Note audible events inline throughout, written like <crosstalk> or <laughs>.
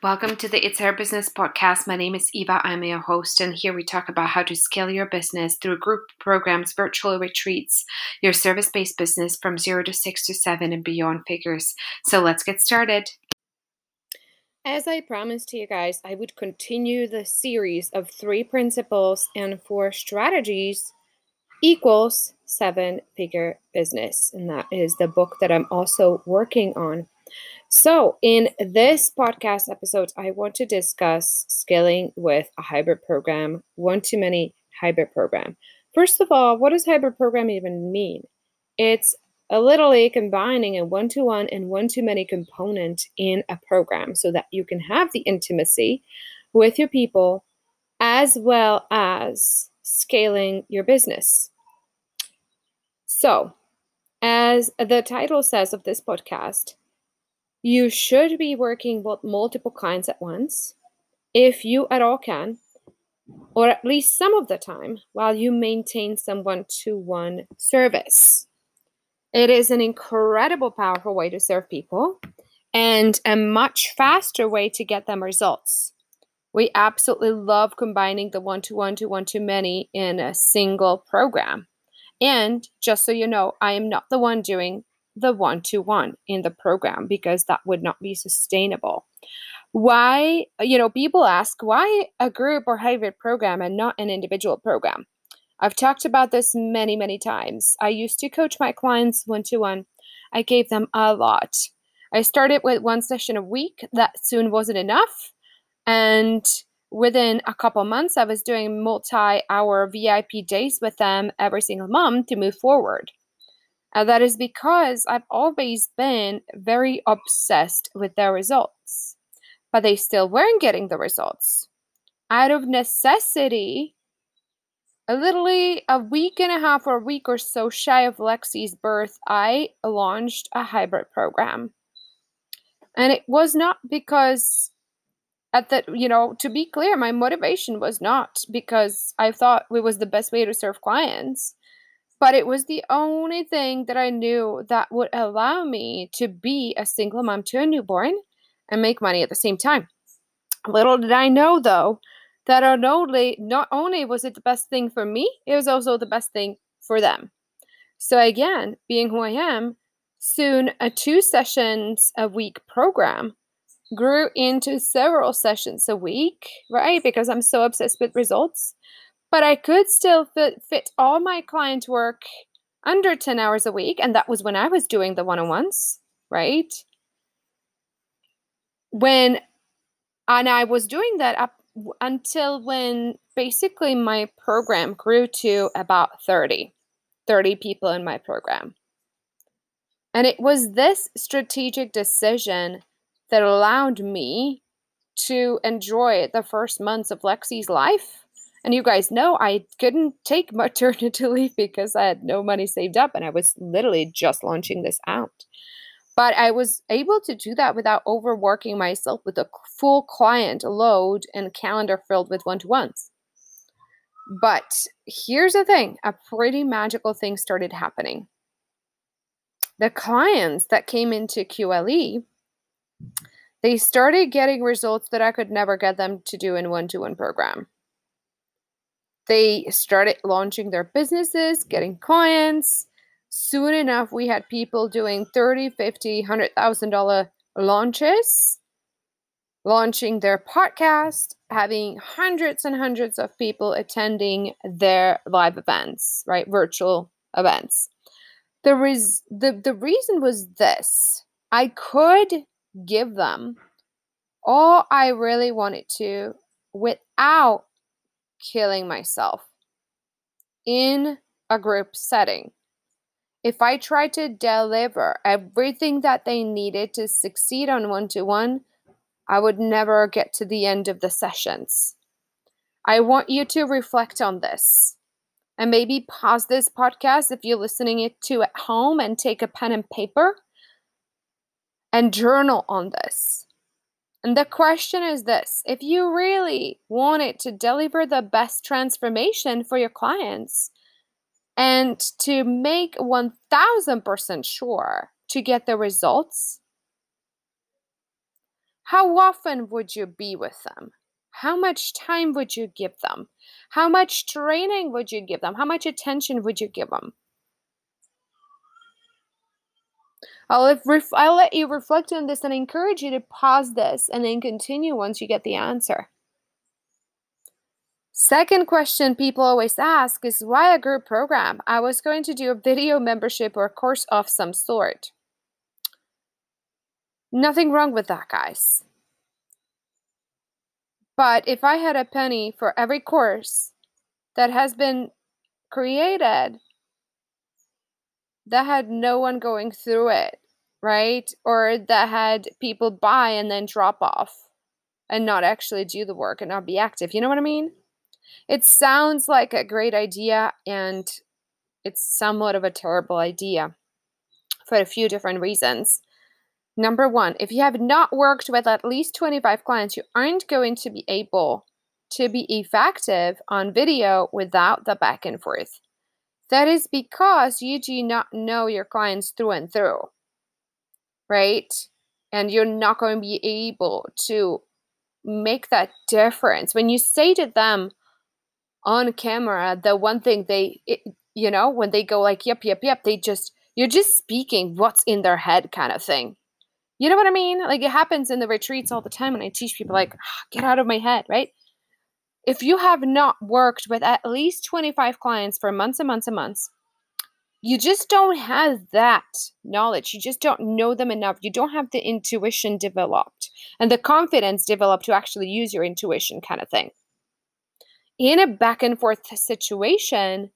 Welcome to the It's Our Business podcast. My name is Eva. I'm your host, and here we talk about how to scale your business through group programs, virtual retreats, your service based business from zero to six to seven and beyond figures. So let's get started. As I promised to you guys, I would continue the series of three principles and four strategies equals seven figure business. And that is the book that I'm also working on. So, in this podcast episode, I want to discuss scaling with a hybrid program, one to many hybrid program. First of all, what does hybrid program even mean? It's a literally combining a one to one and one to many component in a program so that you can have the intimacy with your people as well as scaling your business. So, as the title says of this podcast, you should be working with multiple clients at once, if you at all can, or at least some of the time, while you maintain some one to one service. It is an incredible, powerful way to serve people and a much faster way to get them results. We absolutely love combining the one to one to one to many in a single program. And just so you know, I am not the one doing the one to one in the program because that would not be sustainable. Why, you know, people ask why a group or hybrid program and not an individual program? I've talked about this many, many times. I used to coach my clients one to one. I gave them a lot. I started with one session a week. That soon wasn't enough. And within a couple months, I was doing multi hour VIP days with them every single month to move forward. And that is because I've always been very obsessed with their results. But they still weren't getting the results. Out of necessity, a literally a week and a half or a week or so shy of Lexi's birth, I launched a hybrid program. And it was not because at that you know to be clear my motivation was not because i thought it was the best way to serve clients but it was the only thing that I knew that would allow me to be a single mom to a newborn and make money at the same time. Little did I know, though, that not only, was it the best thing for me, it was also the best thing for them. So, again, being who I am, soon a two sessions a week program grew into several sessions a week, right? Because I'm so obsessed with results but I could still fit, fit all my client work under 10 hours a week. And that was when I was doing the one on ones, right? When, and I was doing that up until when basically my program grew to about 30, 30 people in my program. And it was this strategic decision that allowed me to enjoy the first months of Lexi's life and you guys know I couldn't take maternity <laughs> leave because I had no money saved up and I was literally just launching this out. But I was able to do that without overworking myself with a full client load and calendar filled with one to ones. But here's the thing a pretty magical thing started happening. The clients that came into QLE, they started getting results that I could never get them to do in one to one program. They started launching their businesses, getting clients. Soon enough, we had people doing 30, 50, $100,000 launches, launching their podcast, having hundreds and hundreds of people attending their live events, right? Virtual events. The, res- the, the reason was this I could give them all I really wanted to without killing myself in a group setting. If I tried to deliver everything that they needed to succeed on one to one, I would never get to the end of the sessions. I want you to reflect on this and maybe pause this podcast if you're listening it to at home and take a pen and paper and journal on this. And the question is this if you really wanted to deliver the best transformation for your clients and to make 1000% sure to get the results, How often would you be with them? How much time would you give them? How much training would you give them? How much attention would you give them? I'll, ref- I'll let you reflect on this and encourage you to pause this and then continue once you get the answer. Second question people always ask is why a group program? I was going to do a video membership or course of some sort. Nothing wrong with that, guys. But if I had a penny for every course that has been created that had no one going through it, right? Or that had people buy and then drop off and not actually do the work and not be active. You know what I mean? It sounds like a great idea and it's somewhat of a terrible idea for a few different reasons. Number one, if you have not worked with at least 25 clients, you aren't going to be able to be effective on video without the back and forth. That is because you do not know your clients through and through, right? And you're not going to be able to make that difference. When you say to them on camera, the one thing they, it, you know, when they go like, yep, yep, yep, they just, you're just speaking what's in their head kind of thing. You know what I mean? Like it happens in the retreats all the time when I teach people, like, ah, get out of my head, right? If you have not worked with at least 25 clients for months and months and months, you just don't have that knowledge. You just don't know them enough. You don't have the intuition developed and the confidence developed to actually use your intuition, kind of thing. In a back and forth situation,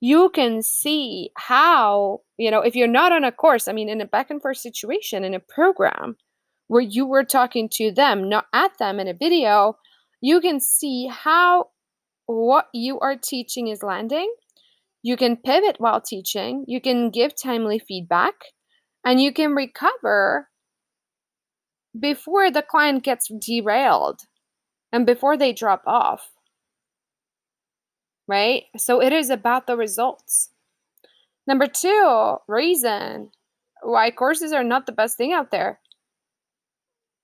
you can see how, you know, if you're not on a course, I mean, in a back and forth situation, in a program where you were talking to them, not at them in a video, you can see how what you are teaching is landing. You can pivot while teaching, you can give timely feedback, and you can recover before the client gets derailed and before they drop off right? So it is about the results. Number two, reason why courses are not the best thing out there.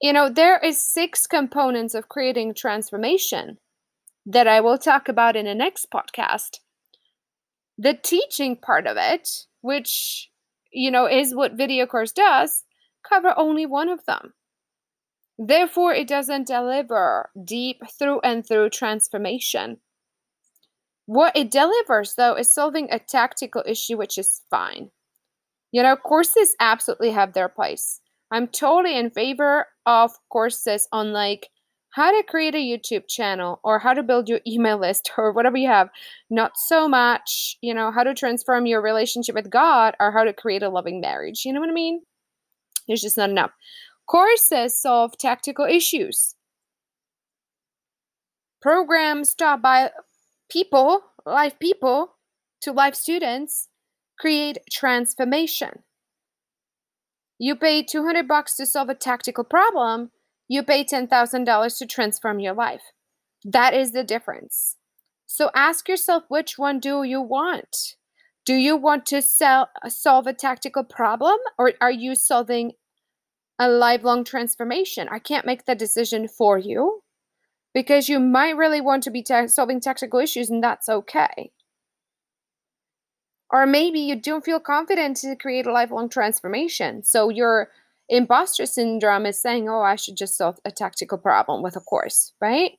You know, there is six components of creating transformation that I will talk about in the next podcast. The teaching part of it, which you know is what video course does, cover only one of them. Therefore, it doesn't deliver deep through and through transformation. What it delivers, though, is solving a tactical issue, which is fine. You know, courses absolutely have their place. I'm totally in favor of courses on like how to create a YouTube channel or how to build your <laughs> email list or whatever you have. Not so much, you know, how to transform your relationship with God or how to create a loving marriage. You know what I mean? There's just not enough. Courses solve tactical issues. Programs taught by people, live people, to live students create transformation. You pay 200 bucks to solve a tactical problem, you pay $10,000 to transform your life. That is the difference. So ask yourself which one do you want? Do you want to sell, solve a tactical problem or are you solving a lifelong transformation? I can't make the decision for you because you might really want to be te- solving tactical issues and that's okay. Or maybe you don't feel confident to create a lifelong transformation. So your imposter syndrome is saying, oh, I should just solve a tactical problem with a course, right?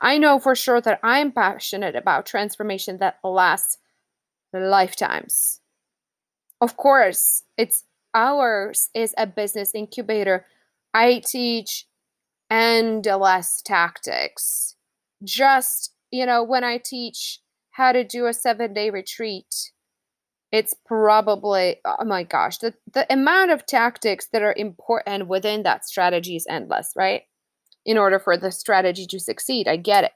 I know for sure that I'm passionate about transformation that lasts lifetimes. Of course, it's ours is a business incubator I teach endless tactics. Just, you know, when I teach how to do a seven day retreat, it's probably, oh my gosh, the, the amount of tactics that are important within that strategy is endless, right? In order for the strategy to succeed, I get it.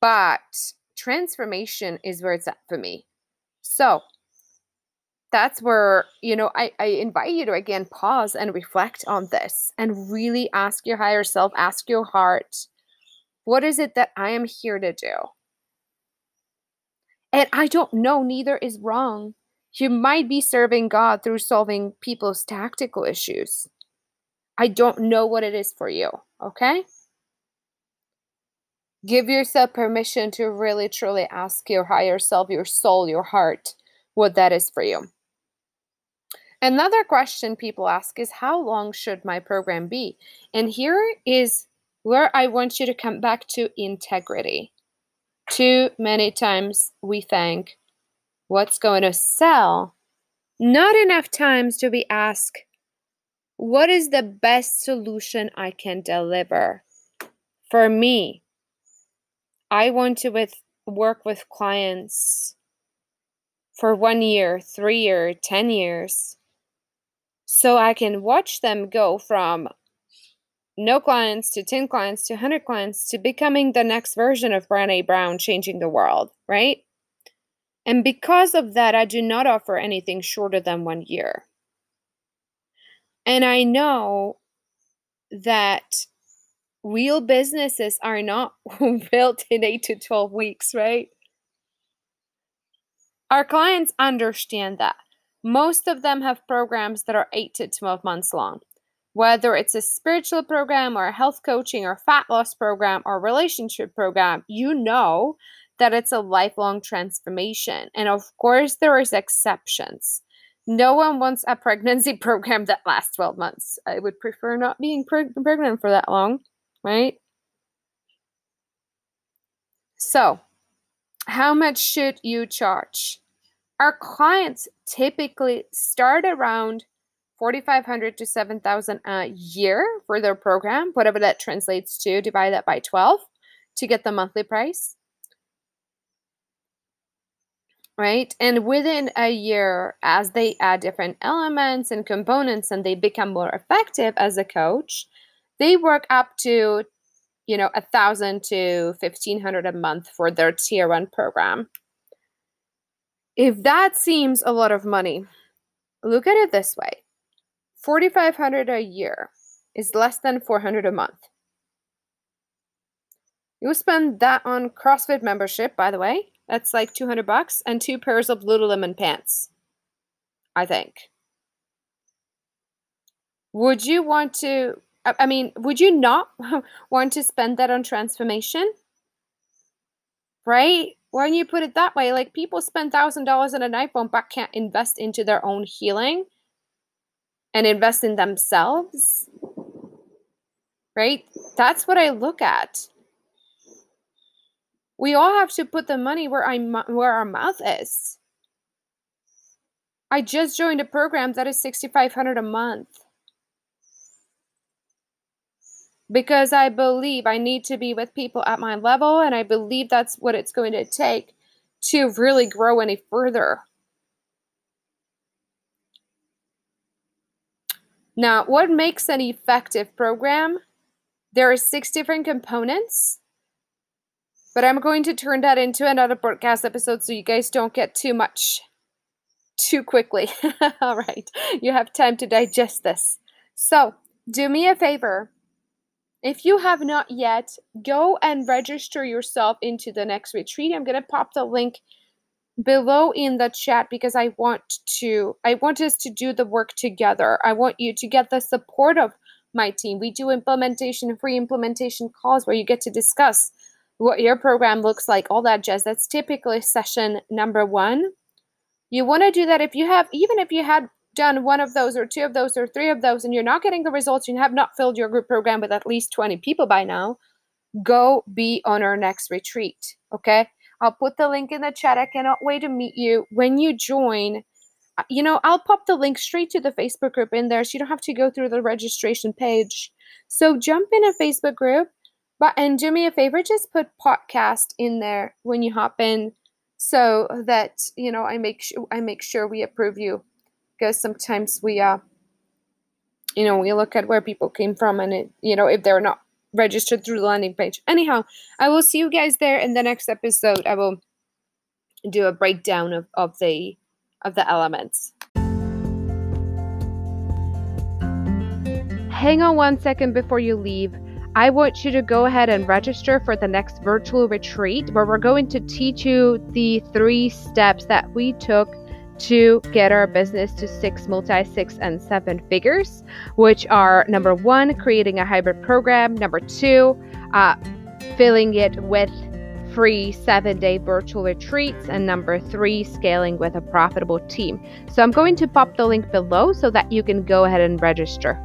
But transformation is where it's at for me. So, that's where you know I, I invite you to again pause and reflect on this and really ask your higher self ask your heart what is it that i am here to do and i don't know neither is wrong You might be serving God through solving people's tactical issues. I don't know what it is for you, okay? Give yourself permission to really truly ask your higher self, your soul, your heart, what that is for you. Another question people ask is how long should my program be? And here is where I want you to come back to integrity. Too many times we think what's going to sell. Not enough times do we ask, what is the best solution I can deliver? For me, I want to with, work with clients for one year, three year, 10 years, so I can watch them go from no clients to 10 clients to 100 clients to becoming the next version of Brene Brown changing the world, right? And because of that, I do not offer anything shorter than one year. And I know that real businesses are not <laughs> built in 8 to 12 weeks, right? Our clients understand that. Most of them have programs that are 8 to 12 months long. Whether it's a spiritual program or a health coaching or fat loss program or relationship program, you know that it's a lifelong transformation. And of course, there is exceptions. No one wants a <laughs> pregnancy program that lasts 12 months. I would prefer not being preg- pregnant for that long, right? So, how much should you charge? Our clients typically start around 4500 to 7000 a year for their program, whatever that translates to, divide that by 12 to get the monthly price right? And within a year, as they add different elements and components and they become more effective as a coach, they work up to, you know, a thousand to fifteen hundred a month for their tier one program. If that seems a lot of money, look at it this way: forty-five hundred a year is less than four hundred a month. You spend that on CrossFit membership, by the way, that's like 200 bucks and two pairs of Lululemon pants. I think. Would you want to I mean, would you not <laughs> want to spend that on transformation? Right? When you put it that way, like people spend thousand dollars on an iPhone but can't invest into their own healing and invest in themselves. Right? That's what I look at. We all have to put the money where I where our mouth is. I just joined a program that is 6500 a month. Because I believe I need to be with people at my level and I believe that's what it's going to take to really grow any further. Now, what makes an effective program? There are six different components but I'm going to turn that into another podcast episode so you guys don't get too much too quickly. <laughs> All right. You have time to digest this. So, do me a favor. If you have not yet, go and register yourself into the next retreat. I'm going to pop the link below in the chat because I want to I want us to do the work together. I want you to get the support of my team. We do implementation free implementation calls where you get to discuss what your program looks like, all that jazz. That's typically session number one. You want to do that if you have, even if you had done one of those or two of those or three of those and you're not getting the results, you have not filled your group program with at least 20 people by now, go be on our next retreat. Okay. I'll put the link in the chat. I cannot wait to meet you. When you join, uh, you know, I'll pop the link straight to the Facebook group in there so you don't have to go through the registration page. So jump in a Facebook group but and do me a favor, just put podcast in there when you hop in, so that you know I make sure I make sure we approve you, because sometimes we uh, you know, we look at where people came from and it, you know, if they're not registered through the landing page. Anyhow, I will see you guys there in the next episode. I will do a breakdown of, of the of the elements. Hang on one second before you leave. I want you to go ahead and register for the next virtual retreat where we're going to teach you the three steps that we took to get our business to six, multi six, and seven figures, which are number one, creating a hybrid program, number two, uh, filling it with free seven day virtual retreats, and number three, scaling with a profitable team. So I'm going to pop the link below so that you can go ahead and register.